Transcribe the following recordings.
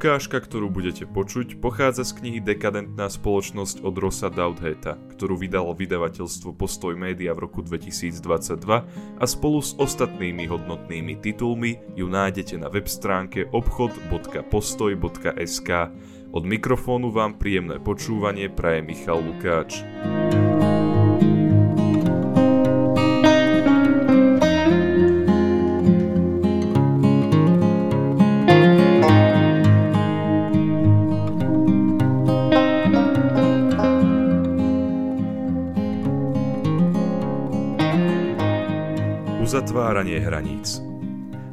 Ukážka, ktorú budete počuť, pochádza z knihy Dekadentná spoločnosť od Rosa Doudheta, ktorú vydalo vydavateľstvo Postoj Média v roku 2022 a spolu s ostatnými hodnotnými titulmi ju nájdete na web stránke obchod.postoj.sk. Od mikrofónu vám príjemné počúvanie praje Michal Lukáč. Uzatváranie hraníc.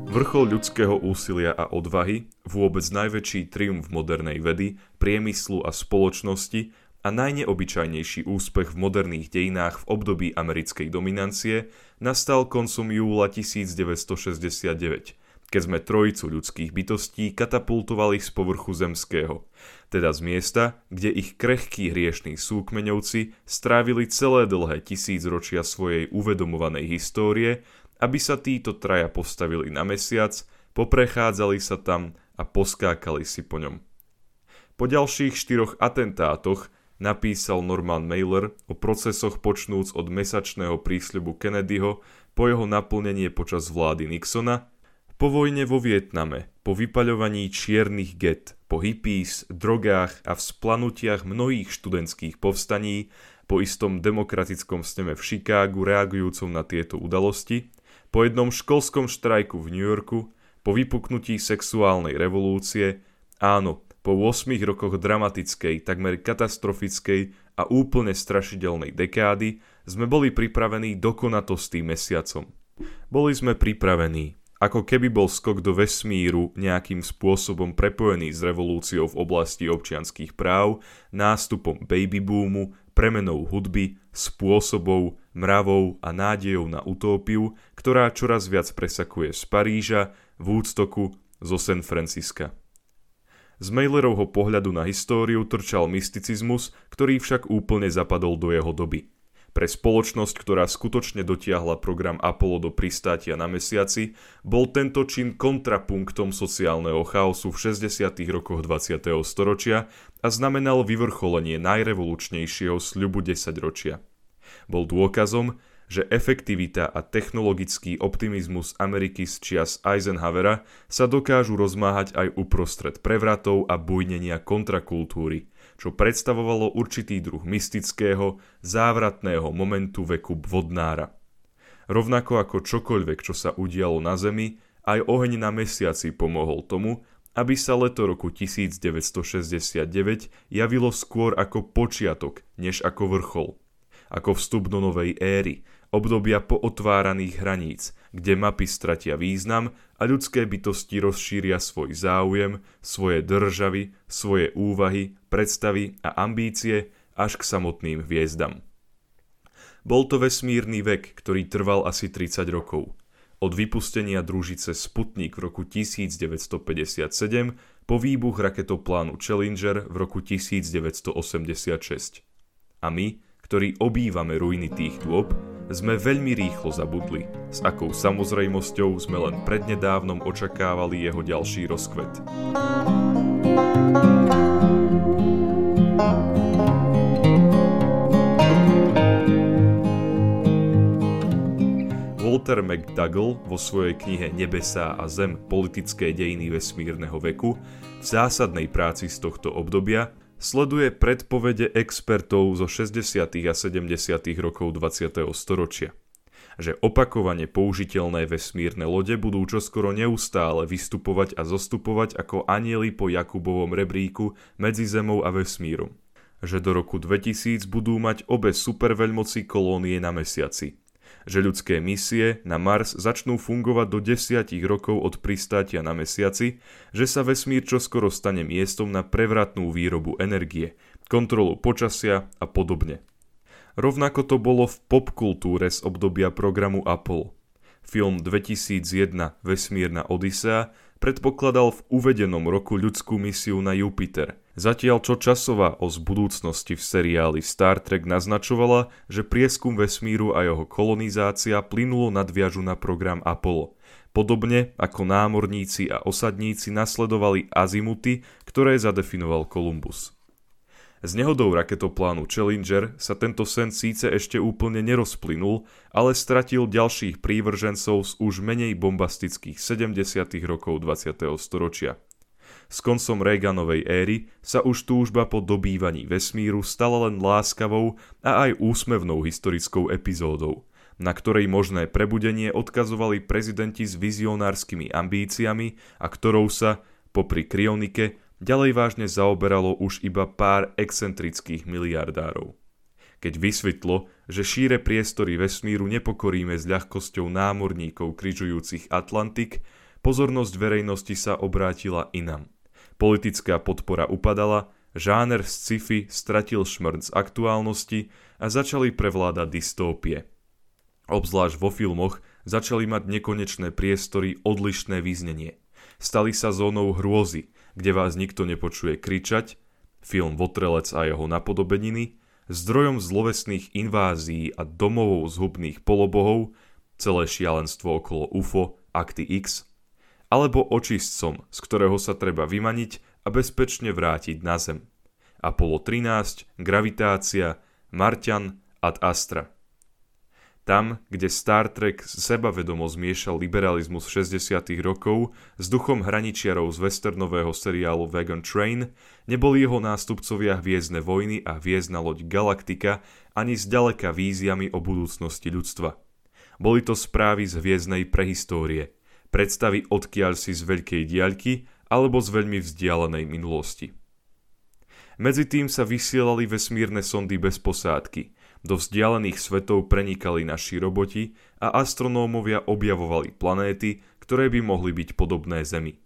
Vrchol ľudského úsilia a odvahy, vôbec najväčší triumf modernej vedy, priemyslu a spoločnosti a najneobyčajnejší úspech v moderných dejinách v období americkej dominancie nastal koncom júla 1969, keď sme trojicu ľudských bytostí katapultovali z povrchu zemského, teda z miesta, kde ich krehkí hriešní súkmeňovci strávili celé dlhé tisícročia svojej uvedomovanej histórie aby sa títo traja postavili na mesiac, poprechádzali sa tam a poskákali si po ňom. Po ďalších štyroch atentátoch napísal Norman Mailer o procesoch počnúc od mesačného prísľubu Kennedyho po jeho naplnenie počas vlády Nixona, po vojne vo Vietname, po vypaľovaní čiernych get, po hippies, drogách a vzplanutiach mnohých študentských povstaní, po istom demokratickom sneme v Chicagu reagujúcom na tieto udalosti, po jednom školskom štrajku v New Yorku, po vypuknutí sexuálnej revolúcie, áno, po 8 rokoch dramatickej, takmer katastrofickej a úplne strašidelnej dekády sme boli pripravení dokonatostým mesiacom. Boli sme pripravení, ako keby bol skok do vesmíru nejakým spôsobom prepojený s revolúciou v oblasti občianských práv, nástupom baby boomu, premenou hudby, spôsobov, mravou a nádejou na utópiu, ktorá čoraz viac presakuje z Paríža, Woodstocku, zo San Francisca. Z Mailerovho pohľadu na históriu trčal mysticizmus, ktorý však úplne zapadol do jeho doby. Pre spoločnosť, ktorá skutočne dotiahla program Apollo do pristátia na mesiaci, bol tento čin kontrapunktom sociálneho chaosu v 60. rokoch 20. storočia a znamenal vyvrcholenie najrevolučnejšieho sľubu 10 ročia. Bol dôkazom, že efektivita a technologický optimizmus Ameriky z čias Eisenhowera sa dokážu rozmáhať aj uprostred prevratov a bujnenia kontrakultúry – čo predstavovalo určitý druh mystického, závratného momentu veku vodnára. Rovnako ako čokoľvek, čo sa udialo na Zemi, aj oheň na mesiaci pomohol tomu, aby sa leto roku 1969 javilo skôr ako počiatok, než ako vrchol. Ako vstup do novej éry, obdobia pootváraných hraníc, kde mapy stratia význam a ľudské bytosti rozšíria svoj záujem, svoje državy, svoje úvahy, predstavy a ambície až k samotným hviezdam. Bol to vesmírny vek, ktorý trval asi 30 rokov. Od vypustenia družice Sputnik v roku 1957 po výbuch raketoplánu Challenger v roku 1986. A my, ktorí obývame ruiny tých dôb, sme veľmi rýchlo zabudli, s akou samozrejmosťou sme len prednedávnom očakávali jeho ďalší rozkvet. Walter McDougall vo svojej knihe Nebesá a zem politické dejiny vesmírneho veku v zásadnej práci z tohto obdobia sleduje predpovede expertov zo 60. a 70. rokov 20. storočia že opakovane použiteľné vesmírne lode budú čoskoro neustále vystupovať a zostupovať ako anieli po Jakubovom rebríku medzi Zemou a vesmírom. Že do roku 2000 budú mať obe superveľmoci kolónie na mesiaci že ľudské misie na Mars začnú fungovať do desiatich rokov od pristátia na mesiaci, že sa vesmír čoskoro stane miestom na prevratnú výrobu energie, kontrolu počasia a podobne. Rovnako to bolo v popkultúre z obdobia programu Apollo. Film 2001 Vesmírna Odisea predpokladal v uvedenom roku ľudskú misiu na Jupiter, Zatiaľ čo časová os budúcnosti v seriáli Star Trek naznačovala, že prieskum vesmíru a jeho kolonizácia plynulo nadviažu na program Apollo. Podobne ako námorníci a osadníci nasledovali azimuty, ktoré zadefinoval Columbus. S nehodou raketoplánu Challenger sa tento sen síce ešte úplne nerozplynul, ale stratil ďalších prívržencov z už menej bombastických 70. rokov 20. storočia. S koncom Reaganovej éry sa už túžba po dobývaní vesmíru stala len láskavou a aj úsmevnou historickou epizódou, na ktorej možné prebudenie odkazovali prezidenti s vizionárskymi ambíciami a ktorou sa, popri krionike, ďalej vážne zaoberalo už iba pár excentrických miliardárov. Keď vysvetlo, že šíre priestory vesmíru nepokoríme s ľahkosťou námorníkov križujúcich Atlantik, pozornosť verejnosti sa obrátila inam – Politická podpora upadala, žáner sci-fi stratil šmrc z aktuálnosti a začali prevládať dystópie. Obzvlášť vo filmoch začali mať nekonečné priestory odlišné význenie. Stali sa zónou hrôzy, kde vás nikto nepočuje kričať, film Votrelec a jeho napodobeniny, zdrojom zlovesných invázií a domovou zhubných polobohov, celé šialenstvo okolo UFO, Akty X, alebo očistcom, z ktorého sa treba vymaniť a bezpečne vrátiť na Zem. Apollo 13, gravitácia, Martian ad Astra. Tam, kde Star Trek sebavedomo zmiešal liberalizmus 60. rokov s duchom hraničiarov z westernového seriálu Wagon Train, neboli jeho nástupcovia Hviezdne vojny a Hviezdna loď Galaktika ani zďaleka víziami o budúcnosti ľudstva. Boli to správy z hviezdnej prehistórie – predstavy odkiaľ si z veľkej diaľky alebo z veľmi vzdialenej minulosti. Medzi tým sa vysielali vesmírne sondy bez posádky, do vzdialených svetov prenikali naši roboti a astronómovia objavovali planéty, ktoré by mohli byť podobné Zemi.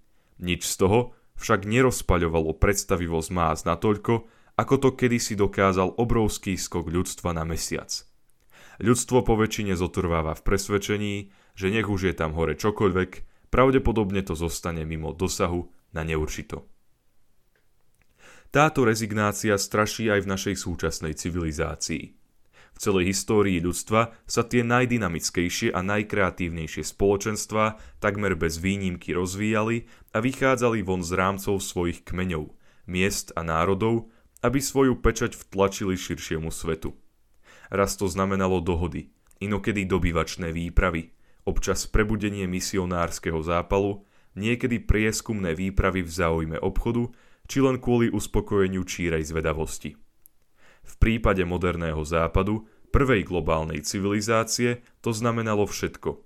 Nič z toho však nerozpaľovalo predstavivosť más natoľko, ako to kedysi dokázal obrovský skok ľudstva na mesiac. Ľudstvo po väčšine zotrváva v presvedčení, že nech už je tam hore čokoľvek, pravdepodobne to zostane mimo dosahu na neurčito. Táto rezignácia straší aj v našej súčasnej civilizácii. V celej histórii ľudstva sa tie najdynamickejšie a najkreatívnejšie spoločenstva takmer bez výnimky rozvíjali a vychádzali von z rámcov svojich kmeňov, miest a národov, aby svoju pečať vtlačili širšiemu svetu. Raz to znamenalo dohody, inokedy dobyvačné výpravy, občas prebudenie misionárskeho zápalu, niekedy prieskumné výpravy v záujme obchodu, či len kvôli uspokojeniu čírej zvedavosti. V prípade moderného západu, prvej globálnej civilizácie, to znamenalo všetko.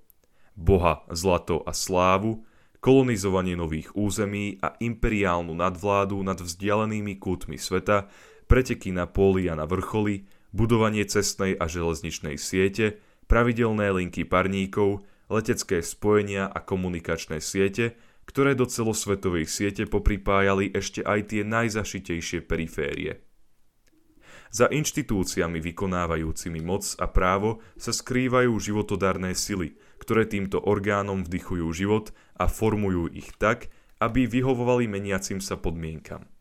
Boha, zlato a slávu, kolonizovanie nových území a imperiálnu nadvládu nad vzdialenými kútmi sveta, preteky na póli a na vrcholy, budovanie cestnej a železničnej siete, pravidelné linky parníkov, letecké spojenia a komunikačné siete, ktoré do celosvetovej siete popripájali ešte aj tie najzašitejšie periférie. Za inštitúciami vykonávajúcimi moc a právo sa skrývajú životodárne sily, ktoré týmto orgánom vdychujú život a formujú ich tak, aby vyhovovali meniacim sa podmienkam.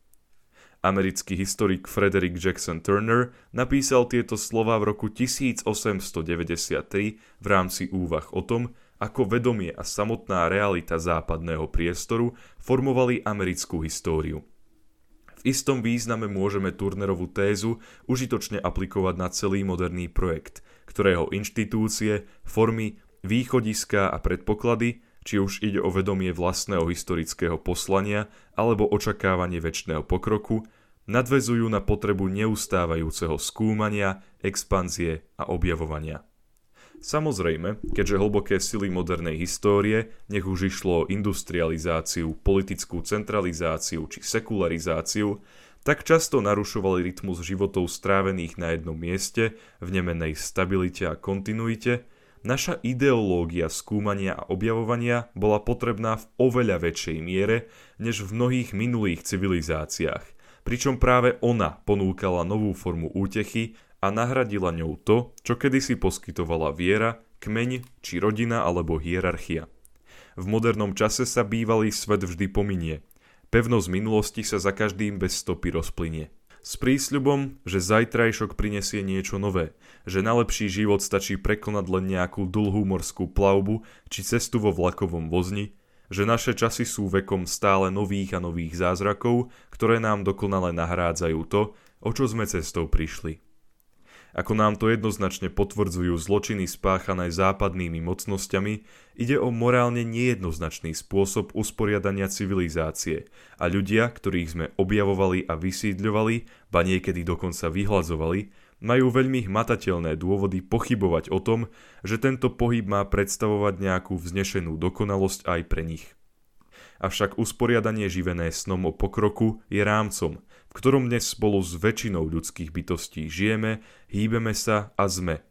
Americký historik Frederick Jackson Turner napísal tieto slova v roku 1893 v rámci úvah o tom, ako vedomie a samotná realita západného priestoru formovali americkú históriu. Istom význame môžeme Turnerovú tézu užitočne aplikovať na celý moderný projekt, ktorého inštitúcie, formy, východiska a predpoklady či už ide o vedomie vlastného historického poslania alebo očakávanie väčšného pokroku, nadvezujú na potrebu neustávajúceho skúmania, expanzie a objavovania. Samozrejme, keďže hlboké sily modernej histórie, nech už išlo o industrializáciu, politickú centralizáciu či sekularizáciu, tak často narušovali rytmus životov strávených na jednom mieste, v nemenej stabilite a kontinuite, Naša ideológia skúmania a objavovania bola potrebná v oveľa väčšej miere než v mnohých minulých civilizáciách, pričom práve ona ponúkala novú formu útechy a nahradila ňou to, čo kedysi poskytovala viera, kmeň či rodina alebo hierarchia. V modernom čase sa bývalý svet vždy pominie. Pevnosť minulosti sa za každým bez stopy rozplynie. S prísľubom, že zajtrajšok prinesie niečo nové, že na lepší život stačí prekonať len nejakú dlhú morskú plavbu či cestu vo vlakovom vozni, že naše časy sú vekom stále nových a nových zázrakov, ktoré nám dokonale nahrádzajú to, o čo sme cestou prišli. Ako nám to jednoznačne potvrdzujú zločiny spáchané západnými mocnosťami, ide o morálne nejednoznačný spôsob usporiadania civilizácie a ľudia, ktorých sme objavovali a vysídľovali, ba niekedy dokonca vyhľadzovali, majú veľmi hmatateľné dôvody pochybovať o tom, že tento pohyb má predstavovať nejakú vznešenú dokonalosť aj pre nich. Avšak usporiadanie živené snom o pokroku je rámcom, ktorom dnes spolu s väčšinou ľudských bytostí žijeme, hýbeme sa a sme.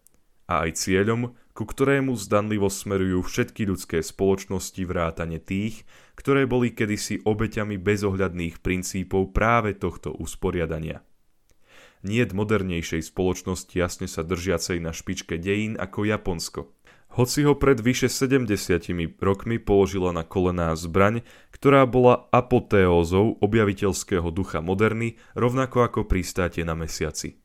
A aj cieľom, ku ktorému zdanlivo smerujú všetky ľudské spoločnosti vrátane tých, ktoré boli kedysi obeťami bezohľadných princípov práve tohto usporiadania. Nie modernejšej spoločnosti jasne sa držiacej na špičke dejín ako Japonsko – hoci ho pred vyše 70 rokmi položila na kolená zbraň, ktorá bola apoteózou objaviteľského ducha moderny, rovnako ako pristáte na mesiaci.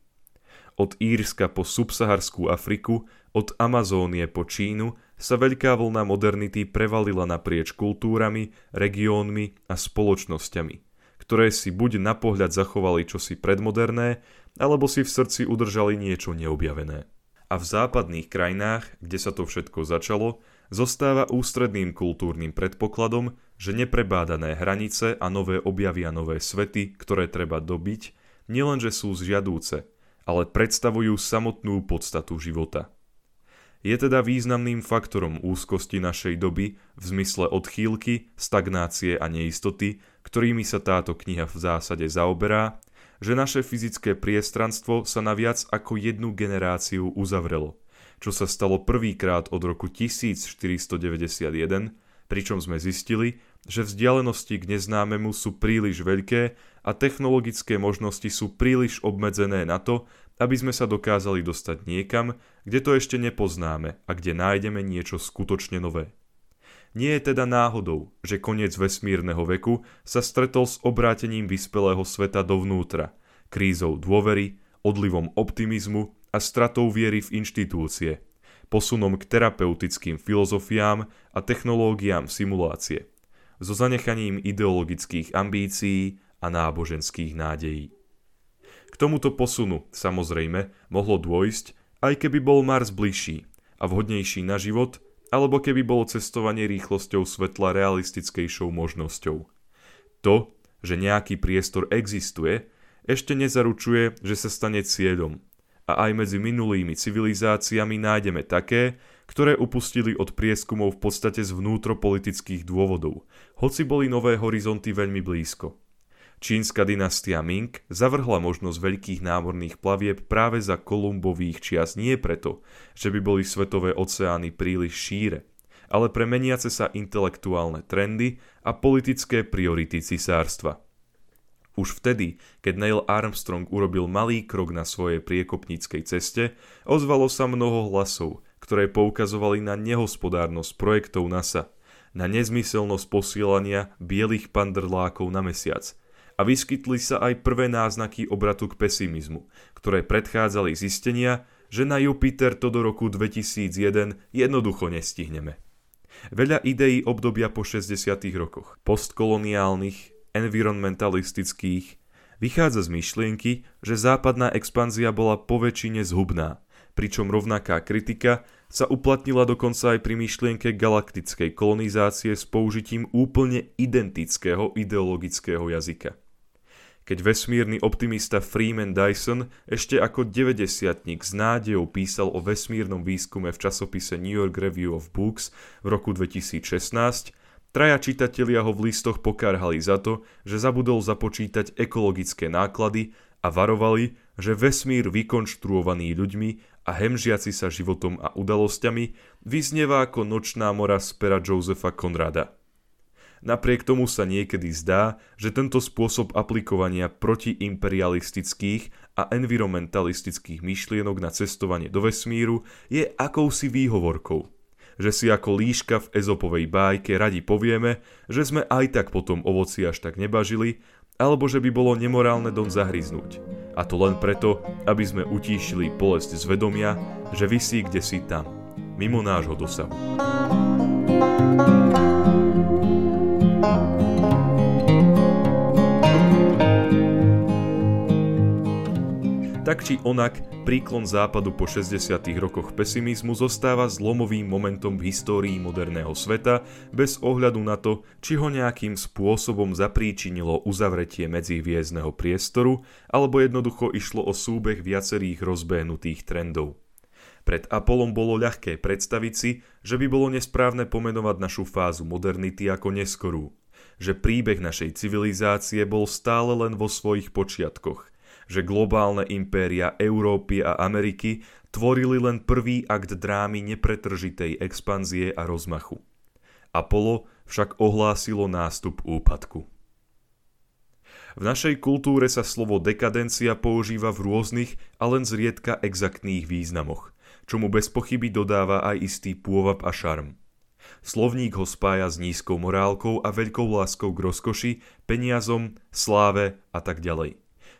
Od Írska po subsaharskú Afriku, od Amazónie po Čínu sa veľká vlna modernity prevalila naprieč kultúrami, regiónmi a spoločnosťami, ktoré si buď na pohľad zachovali čosi predmoderné, alebo si v srdci udržali niečo neobjavené a v západných krajinách, kde sa to všetko začalo, zostáva ústredným kultúrnym predpokladom, že neprebádané hranice a nové objavia nové svety, ktoré treba dobiť, nielenže sú zžiadúce, ale predstavujú samotnú podstatu života. Je teda významným faktorom úzkosti našej doby v zmysle odchýlky, stagnácie a neistoty, ktorými sa táto kniha v zásade zaoberá že naše fyzické priestranstvo sa na viac ako jednu generáciu uzavrelo, čo sa stalo prvýkrát od roku 1491, pričom sme zistili, že vzdialenosti k neznámemu sú príliš veľké a technologické možnosti sú príliš obmedzené na to, aby sme sa dokázali dostať niekam, kde to ešte nepoznáme a kde nájdeme niečo skutočne nové. Nie je teda náhodou, že koniec vesmírneho veku sa stretol s obrátením vyspelého sveta dovnútra, krízou dôvery, odlivom optimizmu a stratou viery v inštitúcie, posunom k terapeutickým filozofiám a technológiám simulácie, so zanechaním ideologických ambícií a náboženských nádejí. K tomuto posunu, samozrejme, mohlo dôjsť, aj keby bol Mars bližší a vhodnejší na život – alebo keby bolo cestovanie rýchlosťou svetla realistickejšou možnosťou. To, že nejaký priestor existuje, ešte nezaručuje, že sa stane cieľom. A aj medzi minulými civilizáciami nájdeme také, ktoré upustili od prieskumov v podstate z vnútropolitických dôvodov, hoci boli nové horizonty veľmi blízko. Čínska dynastia Ming zavrhla možnosť veľkých námorných plavieb práve za Kolumbových čias nie preto, že by boli svetové oceány príliš šíre, ale pre meniace sa intelektuálne trendy a politické priority cisárstva. Už vtedy, keď Neil Armstrong urobil malý krok na svojej priekopníckej ceste, ozvalo sa mnoho hlasov, ktoré poukazovali na nehospodárnosť projektov NASA, na nezmyselnosť posielania bielých pandrlákov na mesiac – a vyskytli sa aj prvé náznaky obratu k pesimizmu, ktoré predchádzali zistenia, že na Jupiter to do roku 2001 jednoducho nestihneme. Veľa ideí obdobia po 60. rokoch, postkoloniálnych, environmentalistických, vychádza z myšlienky, že západná expanzia bola poväčšine zhubná, pričom rovnaká kritika sa uplatnila dokonca aj pri myšlienke galaktickej kolonizácie s použitím úplne identického ideologického jazyka. Keď vesmírny optimista Freeman Dyson ešte ako 90 s nádejou písal o vesmírnom výskume v časopise New York Review of Books v roku 2016, traja čitatelia ho v listoch pokárhali za to, že zabudol započítať ekologické náklady a varovali, že vesmír vykonštruovaný ľuďmi a hemžiaci sa životom a udalosťami vyznieva ako nočná mora z pera Josefa Konrada. Napriek tomu sa niekedy zdá, že tento spôsob aplikovania protiimperialistických a environmentalistických myšlienok na cestovanie do vesmíru je akousi výhovorkou. Že si ako líška v ezopovej bájke radi povieme, že sme aj tak potom ovoci až tak nebažili, alebo že by bolo nemorálne don zahryznúť. A to len preto, aby sme utíšili bolesť z vedomia, že vysí kde si tam, mimo nášho dosahu. Tak či onak, príklon západu po 60. rokoch pesimizmu zostáva zlomovým momentom v histórii moderného sveta bez ohľadu na to, či ho nejakým spôsobom zapríčinilo uzavretie medzihviezdneho priestoru alebo jednoducho išlo o súbeh viacerých rozbehnutých trendov. Pred Apolom bolo ľahké predstaviť si, že by bolo nesprávne pomenovať našu fázu modernity ako neskorú, že príbeh našej civilizácie bol stále len vo svojich počiatkoch – že globálne impéria Európy a Ameriky tvorili len prvý akt drámy nepretržitej expanzie a rozmachu. Apollo však ohlásilo nástup úpadku. V našej kultúre sa slovo dekadencia používa v rôznych a len zriedka exaktných významoch, čomu bez pochyby dodáva aj istý pôvab a šarm. Slovník ho spája s nízkou morálkou a veľkou láskou k rozkoši, peniazom, sláve a tak ďalej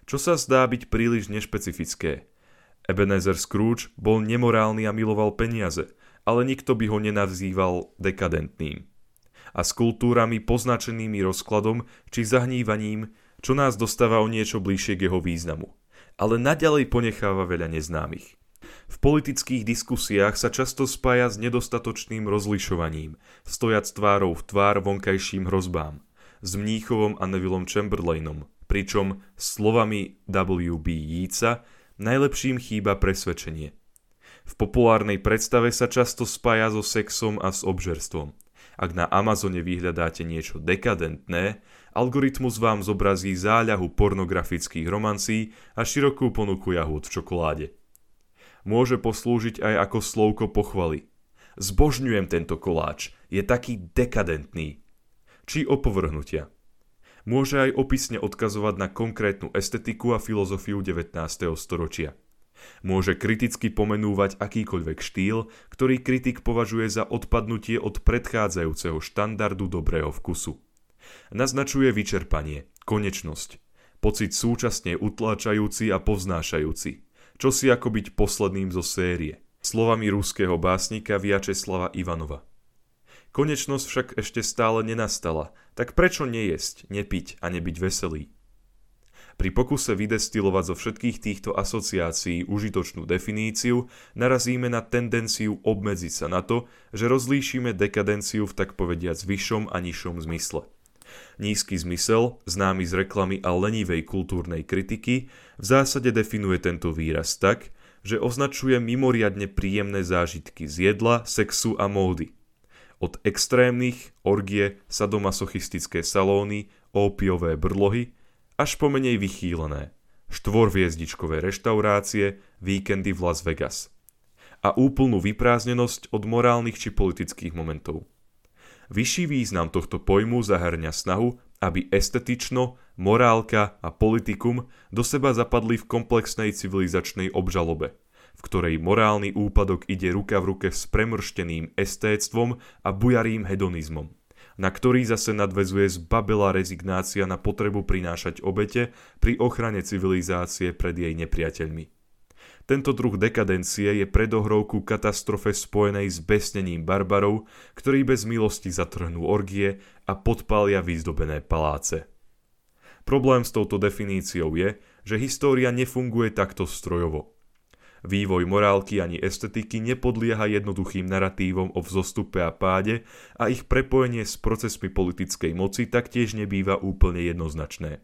čo sa zdá byť príliš nešpecifické. Ebenezer Scrooge bol nemorálny a miloval peniaze, ale nikto by ho nenazýval dekadentným. A s kultúrami poznačenými rozkladom či zahnívaním, čo nás dostáva o niečo bližšie k jeho významu. Ale naďalej ponecháva veľa neznámych. V politických diskusiách sa často spája s nedostatočným rozlišovaním, stojac tvárou v tvár vonkajším hrozbám, s Mníchovom a Nevillom Chamberlainom, pričom slovami W.B. Yeatsa najlepším chýba presvedčenie. V populárnej predstave sa často spája so sexom a s obžerstvom. Ak na Amazone vyhľadáte niečo dekadentné, algoritmus vám zobrazí záľahu pornografických romancí a širokú ponuku jahôd v čokoláde. Môže poslúžiť aj ako slovko pochvaly. Zbožňujem tento koláč, je taký dekadentný. Či opovrhnutia môže aj opisne odkazovať na konkrétnu estetiku a filozofiu 19. storočia. Môže kriticky pomenúvať akýkoľvek štýl, ktorý kritik považuje za odpadnutie od predchádzajúceho štandardu dobrého vkusu. Naznačuje vyčerpanie, konečnosť, pocit súčasne utláčajúci a povznášajúci, čo si ako byť posledným zo série. Slovami rúského básnika Viačeslava Ivanova. Konečnosť však ešte stále nenastala, tak prečo nejesť, nepiť a nebyť veselý? Pri pokuse vydestilovať zo všetkých týchto asociácií užitočnú definíciu narazíme na tendenciu obmedziť sa na to, že rozlíšime dekadenciu v tak povediac vyššom a nižšom zmysle. Nízky zmysel, známy z reklamy a lenivej kultúrnej kritiky, v zásade definuje tento výraz tak, že označuje mimoriadne príjemné zážitky z jedla, sexu a módy – od extrémnych, orgie, sadomasochistické salóny, ópiové brlohy, až po menej vychýlené, štvorviezdičkové reštaurácie, víkendy v Las Vegas. A úplnú vyprázdnenosť od morálnych či politických momentov. Vyšší význam tohto pojmu zahrňa snahu, aby estetično, morálka a politikum do seba zapadli v komplexnej civilizačnej obžalobe – v ktorej morálny úpadok ide ruka v ruke s premršteným estéctvom a bujarým hedonizmom, na ktorý zase nadvezuje zbabelá rezignácia na potrebu prinášať obete pri ochrane civilizácie pred jej nepriateľmi. Tento druh dekadencie je predohrovku katastrofe spojenej s besnením barbarov, ktorí bez milosti zatrhnú orgie a podpália vyzdobené paláce. Problém s touto definíciou je, že história nefunguje takto strojovo. Vývoj morálky ani estetiky nepodlieha jednoduchým naratívom o vzostupe a páde a ich prepojenie s procesmi politickej moci taktiež nebýva úplne jednoznačné.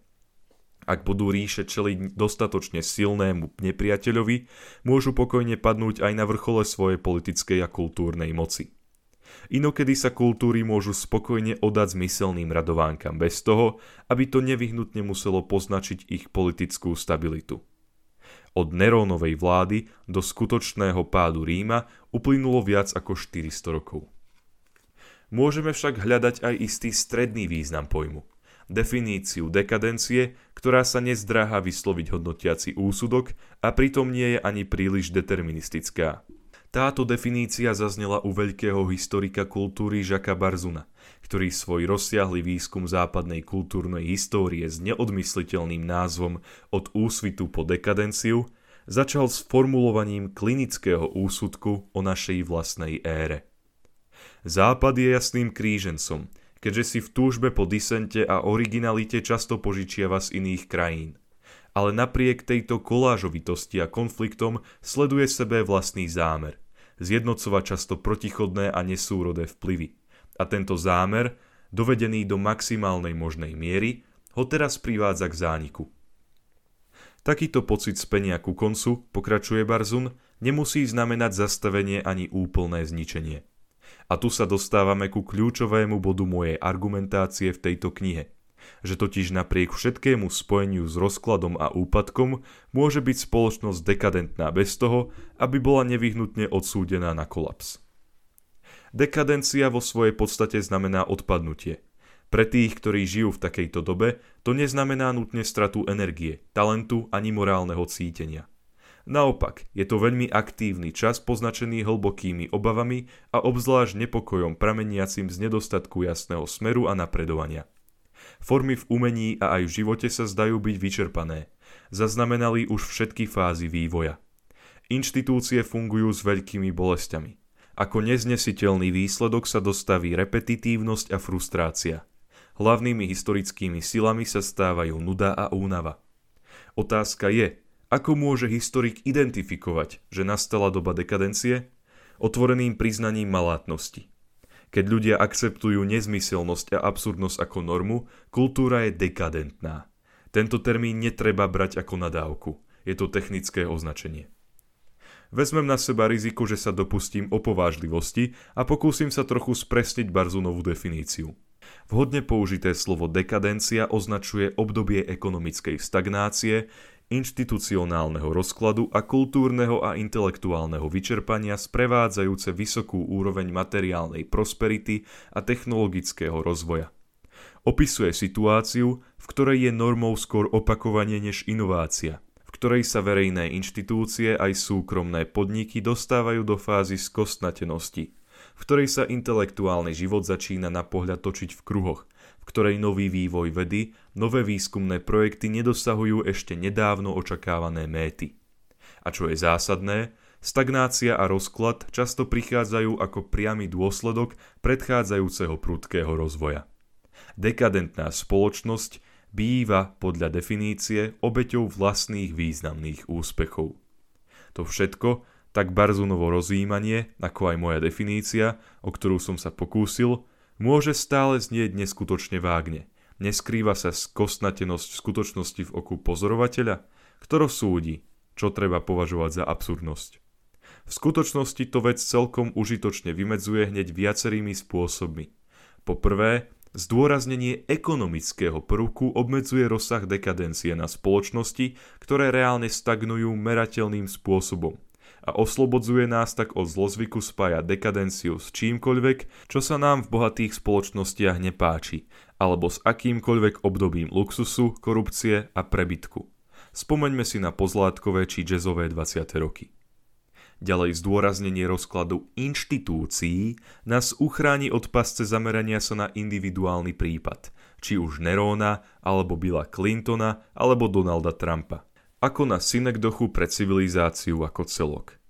Ak budú ríše čeliť dostatočne silnému nepriateľovi, môžu pokojne padnúť aj na vrchole svojej politickej a kultúrnej moci. Inokedy sa kultúry môžu spokojne odať zmyselným radovánkam bez toho, aby to nevyhnutne muselo poznačiť ich politickú stabilitu. Od Nerónovej vlády do skutočného pádu Ríma uplynulo viac ako 400 rokov. Môžeme však hľadať aj istý stredný význam pojmu. Definíciu dekadencie, ktorá sa nezdráha vysloviť hodnotiaci úsudok a pritom nie je ani príliš deterministická. Táto definícia zaznela u veľkého historika kultúry Žaka Barzuna, ktorý svoj rozsiahly výskum západnej kultúrnej histórie s neodmysliteľným názvom Od úsvitu po dekadenciu začal s formulovaním klinického úsudku o našej vlastnej ére. Západ je jasným krížencom, keďže si v túžbe po disente a originalite často požičiava z iných krajín. Ale napriek tejto kolážovitosti a konfliktom sleduje sebe vlastný zámer – zjednocovať často protichodné a nesúrodé vplyvy. A tento zámer, dovedený do maximálnej možnej miery, ho teraz privádza k zániku. Takýto pocit spenia ku koncu, pokračuje Barzun, nemusí znamenať zastavenie ani úplné zničenie. A tu sa dostávame ku kľúčovému bodu mojej argumentácie v tejto knihe že totiž napriek všetkému spojeniu s rozkladom a úpadkom môže byť spoločnosť dekadentná bez toho, aby bola nevyhnutne odsúdená na kolaps. Dekadencia vo svojej podstate znamená odpadnutie. Pre tých, ktorí žijú v takejto dobe, to neznamená nutne stratu energie, talentu ani morálneho cítenia. Naopak, je to veľmi aktívny čas poznačený hlbokými obavami a obzvlášť nepokojom prameniacim z nedostatku jasného smeru a napredovania. Formy v umení a aj v živote sa zdajú byť vyčerpané. Zaznamenali už všetky fázy vývoja. Inštitúcie fungujú s veľkými bolestiami. Ako neznesiteľný výsledok sa dostaví repetitívnosť a frustrácia. Hlavnými historickými silami sa stávajú nuda a únava. Otázka je, ako môže historik identifikovať, že nastala doba dekadencie? Otvoreným priznaním malátnosti. Keď ľudia akceptujú nezmyselnosť a absurdnosť ako normu, kultúra je dekadentná. Tento termín netreba brať ako nadávku. Je to technické označenie. Vezmem na seba riziko, že sa dopustím opovážlivosti a pokúsim sa trochu spresniť Barzunovú definíciu. Vhodne použité slovo dekadencia označuje obdobie ekonomickej stagnácie, inštitucionálneho rozkladu a kultúrneho a intelektuálneho vyčerpania sprevádzajúce vysokú úroveň materiálnej prosperity a technologického rozvoja. Opisuje situáciu, v ktorej je normou skôr opakovanie než inovácia, v ktorej sa verejné inštitúcie aj súkromné podniky dostávajú do fázy skostnatenosti, v ktorej sa intelektuálny život začína na pohľad točiť v kruhoch – v ktorej nový vývoj vedy, nové výskumné projekty nedosahujú ešte nedávno očakávané méty. A čo je zásadné, stagnácia a rozklad často prichádzajú ako priamy dôsledok predchádzajúceho prudkého rozvoja. Dekadentná spoločnosť býva podľa definície obeťou vlastných významných úspechov. To všetko, tak Barzunovo rozjímanie, ako aj moja definícia, o ktorú som sa pokúsil, môže stále znieť neskutočne vágne. Neskrýva sa skostnatenosť v skutočnosti v oku pozorovateľa, ktorý súdi, čo treba považovať za absurdnosť. V skutočnosti to vec celkom užitočne vymedzuje hneď viacerými spôsobmi. Po prvé, zdôraznenie ekonomického prvku obmedzuje rozsah dekadencie na spoločnosti, ktoré reálne stagnujú merateľným spôsobom a oslobodzuje nás tak od zlozvyku spájať dekadenciu s čímkoľvek, čo sa nám v bohatých spoločnostiach nepáči, alebo s akýmkoľvek obdobím luxusu, korupcie a prebytku. Spomeňme si na pozlátkové či jazzové 20. roky. Ďalej zdôraznenie rozkladu inštitúcií nás uchráni od pasce zamerania sa na individuálny prípad, či už Neróna, alebo Billa Clintona, alebo Donalda Trumpa ako na synekdochu pre civilizáciu ako celok.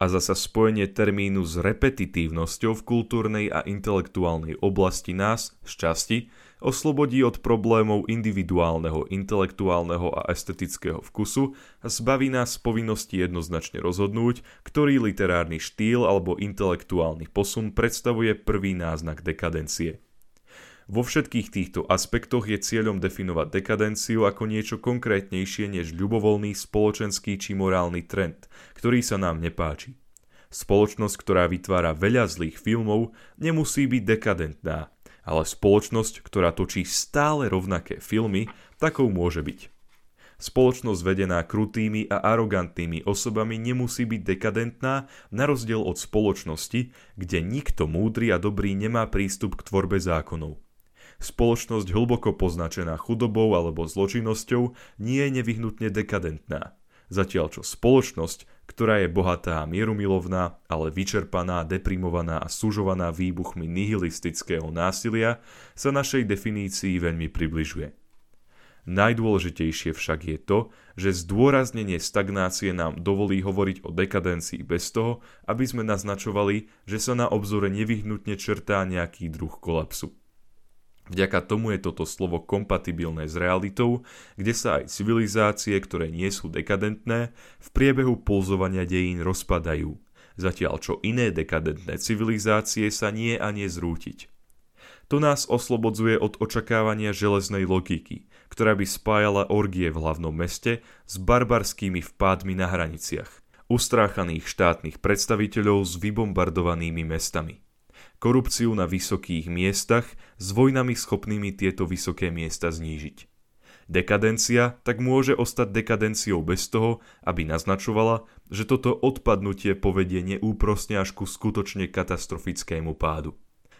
A zasa spojenie termínu s repetitívnosťou v kultúrnej a intelektuálnej oblasti nás, z časti, oslobodí od problémov individuálneho, intelektuálneho a estetického vkusu a zbaví nás povinnosti jednoznačne rozhodnúť, ktorý literárny štýl alebo intelektuálny posun predstavuje prvý náznak dekadencie. Vo všetkých týchto aspektoch je cieľom definovať dekadenciu ako niečo konkrétnejšie než ľubovoľný spoločenský či morálny trend, ktorý sa nám nepáči. Spoločnosť, ktorá vytvára veľa zlých filmov, nemusí byť dekadentná, ale spoločnosť, ktorá točí stále rovnaké filmy, takou môže byť. Spoločnosť vedená krutými a arogantnými osobami nemusí byť dekadentná, na rozdiel od spoločnosti, kde nikto múdry a dobrý nemá prístup k tvorbe zákonov. Spoločnosť hlboko poznačená chudobou alebo zločinnosťou nie je nevyhnutne dekadentná, zatiaľ čo spoločnosť, ktorá je bohatá a mierumilovná, ale vyčerpaná, deprimovaná a sužovaná výbuchmi nihilistického násilia, sa našej definícii veľmi približuje. Najdôležitejšie však je to, že zdôraznenie stagnácie nám dovolí hovoriť o dekadencii bez toho, aby sme naznačovali, že sa na obzore nevyhnutne črtá nejaký druh kolapsu. Vďaka tomu je toto slovo kompatibilné s realitou, kde sa aj civilizácie, ktoré nie sú dekadentné, v priebehu pulzovania dejín rozpadajú, zatiaľ čo iné dekadentné civilizácie sa nie a nie zrútiť. To nás oslobodzuje od očakávania železnej logiky, ktorá by spájala orgie v hlavnom meste s barbarskými vpádmi na hraniciach, ustráchaných štátnych predstaviteľov s vybombardovanými mestami korupciu na vysokých miestach s vojnami schopnými tieto vysoké miesta znížiť. Dekadencia tak môže ostať dekadenciou bez toho, aby naznačovala, že toto odpadnutie povedie neúprosne až ku skutočne katastrofickému pádu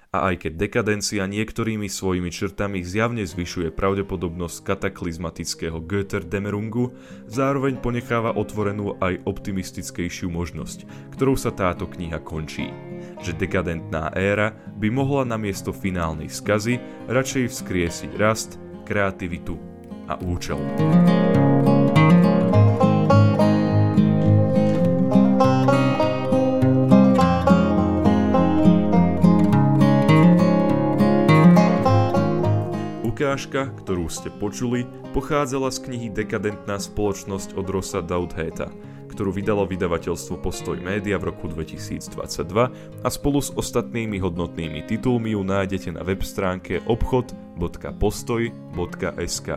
a aj keď dekadencia niektorými svojimi črtami zjavne zvyšuje pravdepodobnosť kataklizmatického Götterdämmerungu, zároveň ponecháva otvorenú aj optimistickejšiu možnosť, ktorou sa táto kniha končí. Že dekadentná éra by mohla namiesto finálnej skazy radšej vzkriesiť rast, kreativitu a účel. Ukážka, ktorú ste počuli, pochádzala z knihy Dekadentná spoločnosť od Rosa Doudheta, ktorú vydalo vydavateľstvo Postoj Média v roku 2022 a spolu s ostatnými hodnotnými titulmi ju nájdete na web stránke obchod.postoj.sk.